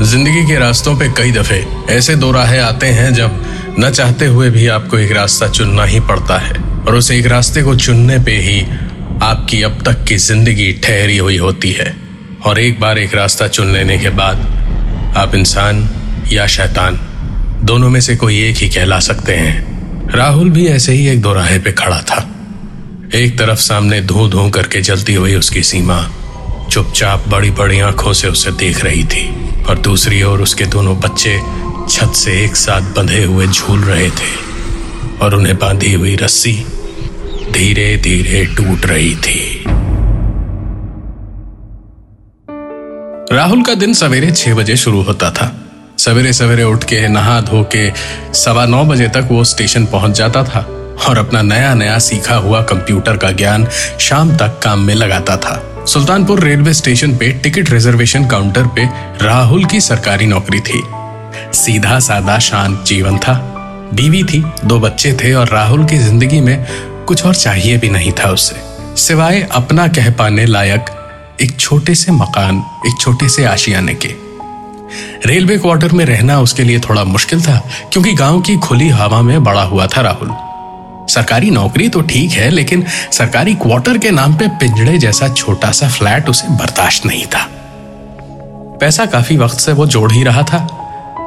ज़िंदगी के रास्तों पे कई दफे ऐसे दो राहें आते हैं जब न चाहते हुए भी आपको एक रास्ता चुनना ही पड़ता है। और उस एक रास्ते को चुनने पे ही आपकी अब तक की ज़िंदगी ठहरी हुई होती है। और एक बार एक रास्ता चुन लेने के बाद आप इंसान या शैतान, दोनों में से कोई एक ही कहला सकते हैं। राहुल भी ऐसे ही एक दोराहे पे खड़ा था। एक तरफ़ सामने धू धू करके जलती हुई उसकी सीमा चुपचाप बड़ी बड़ी आँखों से उसे देख रही थी। और दूसरी ओर उसके दोनों बच्चे छत से एक साथ बंधे हुए झूल रहे थे और उन्हें बांधी हुई रस्सी धीरे धीरे टूट रही थी। राहुल का दिन सवेरे छह बजे शुरू होता था। सवेरे सवेरे उठ के, नहा धो के, सवा नौ बजे तक वो स्टेशन पहुँच जाता था और अपना नया नया सीखा हुआ कंप्यूटर का ज्ञान शाम तक काम में लगाता था। सुल्तानपुर रेलवे स्टेशन पे टिकट रिजर्वेशन काउंटर पे राहुल की सरकारी नौकरी थी। सीधा सादा शांत जीवन था। बीवी थी, दो बच्चे थे और राहुल की ज़िंदगी में कुछ और चाहिए भी नहीं था उसे। सिवाय अपना कह पाने लायक एक छोटे से मकान, एक छोटे से आशियाने के। रेलवे क्वार्टर में रहना उसके लिए थोड़ा मुश्किल था, क्योंकि गाँव की खुली हवा में बड़ा हुआ था राहुल। सरकारी नौकरी तो ठीक है, लेकिन सरकारी क्वार्टर के नाम पे पिंजड़े जैसा छोटा सा फ्लैट उसे बर्दाश्त नहीं था। पैसा काफ़ी वक्त से वो जोड़ ही रहा था।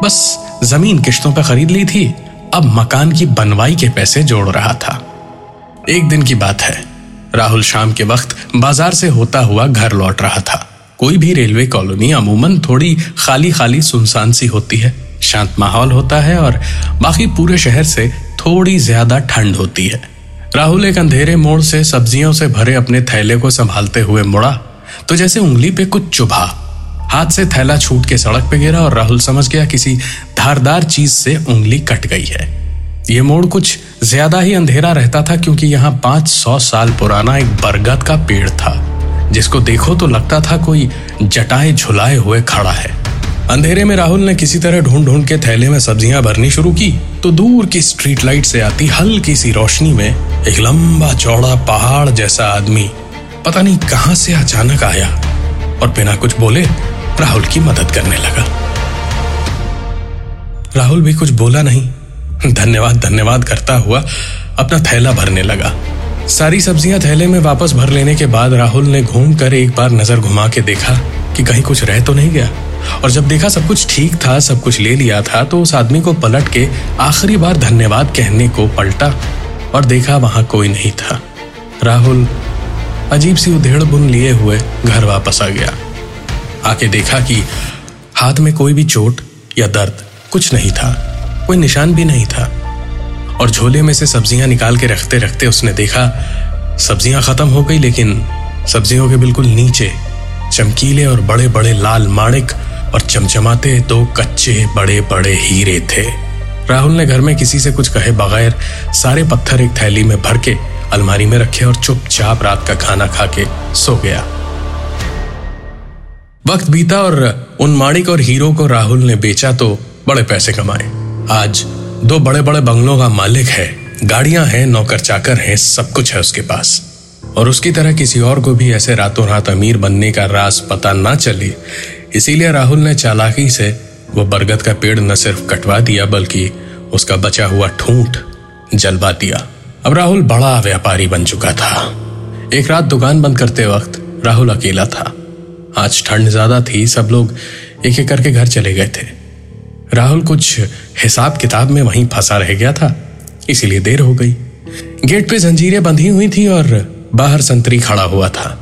बस ज़मीन किश्तों पर खरीद ली थी, अब मकान की बनवाई के पैसे जोड़ रहा था। एक दिन की बात है। राहुल शाम के वक्त बाज़ार से होता हुआ घर लौट रहा था। कोई भी रेलवे कॉलोनी अमूमन थोड़ी खाली खाली सुनसान सी होती है। शांत माहौल होता है और बाकी पूरे शहर से थोड़ी ज़्यादा ठंड होती है। राहुल एक अंधेरे मोड़ से सब्जियों से भरे अपने थैले को संभालते हुए मुड़ा तो जैसे उंगली पे कुछ चुभा। हाथ से थैला छूट के सड़क पे गिरा और राहुल समझ गया किसी धारदार चीज़ से उंगली कट गई है। ये मोड़ कुछ ज़्यादा ही अंधेरा रहता था क्योंकि यहाँ पाँच सौ साल पुराना एक बरगद का पेड़ था, जिसको देखो तो लगता था कोई जटाए झुलाए हुए खड़ा है। अंधेरे में राहुल ने किसी तरह ढूंढ ढूंढ के थैले में सब्ज़ियाँ भरनी शुरू की तो दूर की स्ट्रीट लाइट से आती हल्की सी रोशनी में एक लंबा चौड़ा पहाड़ जैसा आदमी पता नहीं कहाँ से अचानक आया और बिना कुछ बोले राहुल की मदद करने लगा। राहुल भी कुछ बोला नहीं। धन्यवाद धन्यवाद करता हुआ अपना थैला भरने लगा। सारी सब्ज़ियाँ थैले में वापस भर लेने के बाद राहुल ने घूम कर एक बार नज़र घुमा के देखा कि कहीं कुछ रह तो नहीं गया। और जब देखा सब कुछ ठीक था, सब कुछ ले लिया था तो उस आदमी को पलट के आखिरी बार धन्यवाद कहने को पलटा और देखा वहाँ कोई नहीं था। राहुल अजीब सी उधेड़ बुन लिए हुए घर वापस आ गया। आके देखा कि हाथ में कोई भी चोट या दर्द कुछ नहीं था, कोई निशान भी नहीं था। और झोले में से सब्ज़ियाँ निकाल के रखते रखते उसने देखा, सब्ज़ियाँ खत्म हो गई, लेकिन सब्जियों के बिल्कुल नीचे चमकीले और बड़े बड़े लाल माणिक और चमचमाते दो कच्चे, बड़े बड़े हीरे थे। राहुल ने घर में किसी से कुछ कहे बगैर सारे पत्थर एक थैली में भर के अलमारी में रखे और चुपचाप रात का खाना खा के सो गया। वक्त बीता और उन माणिक और हीरो को राहुल ने बेचा तो बड़े पैसे कमाए। आज दो बड़े बड़े बंगलों का मालिक है, गाड़ियाँ हैं नौकर चाकर हैं, सब कुछ है उसके पास। और उसकी तरह किसी और को भी ऐसे रातों रात अमीर बनने का राज पता ना चले इसीलिए राहुल ने चालाकी से वो बरगद का पेड़ न सिर्फ़ कटवा दिया, बल्कि उसका बचा हुआ ठूंठ जलवा दिया। अब राहुल बड़ा व्यापारी बन चुका था। एक रात दुकान बंद करते वक्त राहुल अकेला था। आज ठंड ज़्यादा थी, सब लोग एक एक करके घर चले गए थे। राहुल कुछ हिसाब किताब में वहीं फंसा रह गया था, इसीलिए देर हो गई। गेट पे जंजीरें बंधी हुई थी और बाहर संतरी खड़ा हुआ था।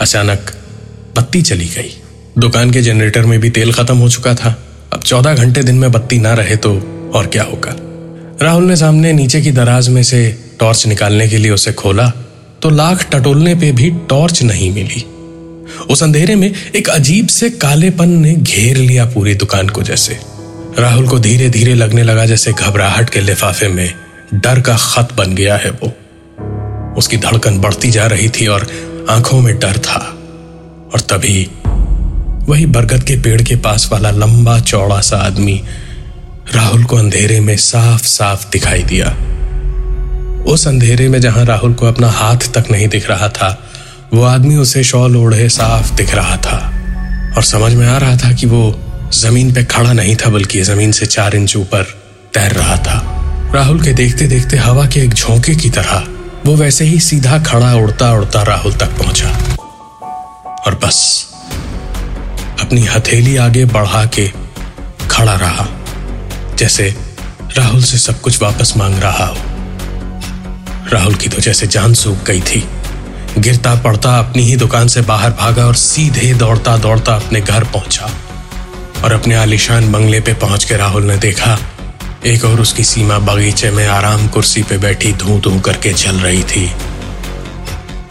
अचानक बत्ती चली गई। दुकान के जनरेटर में भी तेल खत्म हो चुका था। अब चौदह घंटे दिन में बत्ती ना रहे तो और क्या होगा? राहुल ने सामने नीचे की दराज में से टॉर्च निकालने के लिए उसे खोला तो लाख टटोलने पे भी टॉर्च नहीं मिली। उस अंधेरे में एक अजीब से कालेपन ने घेर लिया पूरी दुकान को जैसे। राहुल को धीरे धीरे लगने लगा जैसे घबराहट के लिफाफे में डर का खत बन गया है वो। उसकी धड़कन बढ़ती जा रही थी और आँखों में डर था। और तभी वही बरगद के पेड़ के पास वाला लंबा चौड़ा सा आदमी राहुल को अंधेरे में साफ़ साफ़ दिखाई दिया। उस अंधेरे में जहाँ राहुल को अपना हाथ तक नहीं दिख रहा था, वो आदमी उसे शॉल ओढ़े साफ़ दिख रहा था। और समझ में आ रहा था कि वो ज़मीन पे खड़ा नहीं था, बल्कि ज़मीन से चार इंच ऊपर तैर रहा था। राहुल के देखते देखते हवा के एक झोंके की तरह वो वैसे ही सीधा खड़ा उड़ता उड़ता राहुल तक पहुँचा। और बस। अपनी हथेली आगे बढ़ा के खड़ा रहा, जैसे राहुल से सब कुछ वापस मांग रहा हो। राहुल की तो जैसे जान सूख गई थी। गिरता पड़ता अपनी ही दुकान से बाहर भागा और सीधे दौड़ता दौड़ता अपने घर पहुँचा और अपने आलिशान बंगले पे पहुँच के राहुल ने देखा, एक और उसकी सीमा बगीचे में आराम कुर्सी पे बैठी धू धू करके जल रही थी।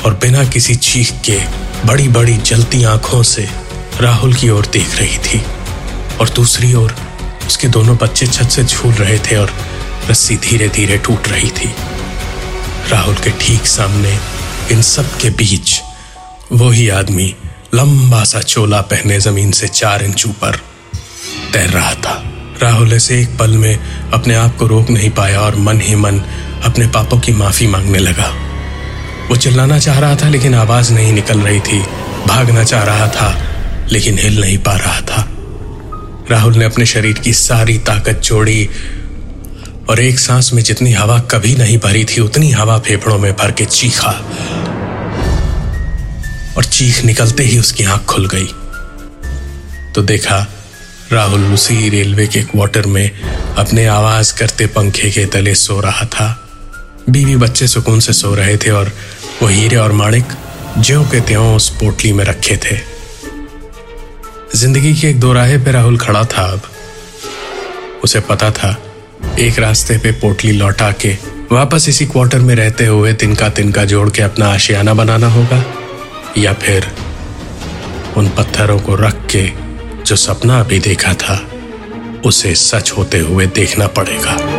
और बिना किसी चीख के बड़ी बड़ी जलती आँखों से राहुल की ओर देख रही थी और दूसरी ओर उसके दोनों बच्चे छत से झूल रहे थे और रस्सी धीरे धीरे टूट रही थी। राहुल के ठीक सामने इन सब के बीच वही आदमी लंबा सा चोला पहने ज़मीन से चार इंच ऊपर तैर रहा था। राहुल ऐसे एक पल में अपने आप को रोक नहीं पाया और मन ही मन अपने पापों की माफ़ी मांगने लगा। वो चिल्लाना चाह रहा था, लेकिन आवाज़ नहीं निकल रही थी। भागना चाह रहा था। लेकिन हिल नहीं पा रहा था। राहुल ने अपने शरीर की सारी ताकत जोड़ी और एक सांस में जितनी हवा कभी नहीं भरी थी, उतनी हवा फेफड़ों में भर के चीखा। और चीख निकलते ही उसकी आँख खुल गई। तो देखा, राहुल उसी रेलवे के क्वार्टर में अपने आवाज़ करते पंखे के तले सो रहा था। बीवी बच्चे सुकून से सो रहे थे और वो हीरे और माणिक ज्यो के त्यों उस पोटली में रखे थे। ज़िंदगी के एक दोराहे पे राहुल खड़ा था अब। उसे पता था, एक रास्ते पे पोटली लौटा के वापस इसी क्वार्टर में रहते हुए तिनका तिनका जोड़ के अपना आशियाना बनाना होगा, या फिर उन पत्थरों को रख के जो सपना अभी देखा था, उसे सच होते हुए देखना पड़ेगा।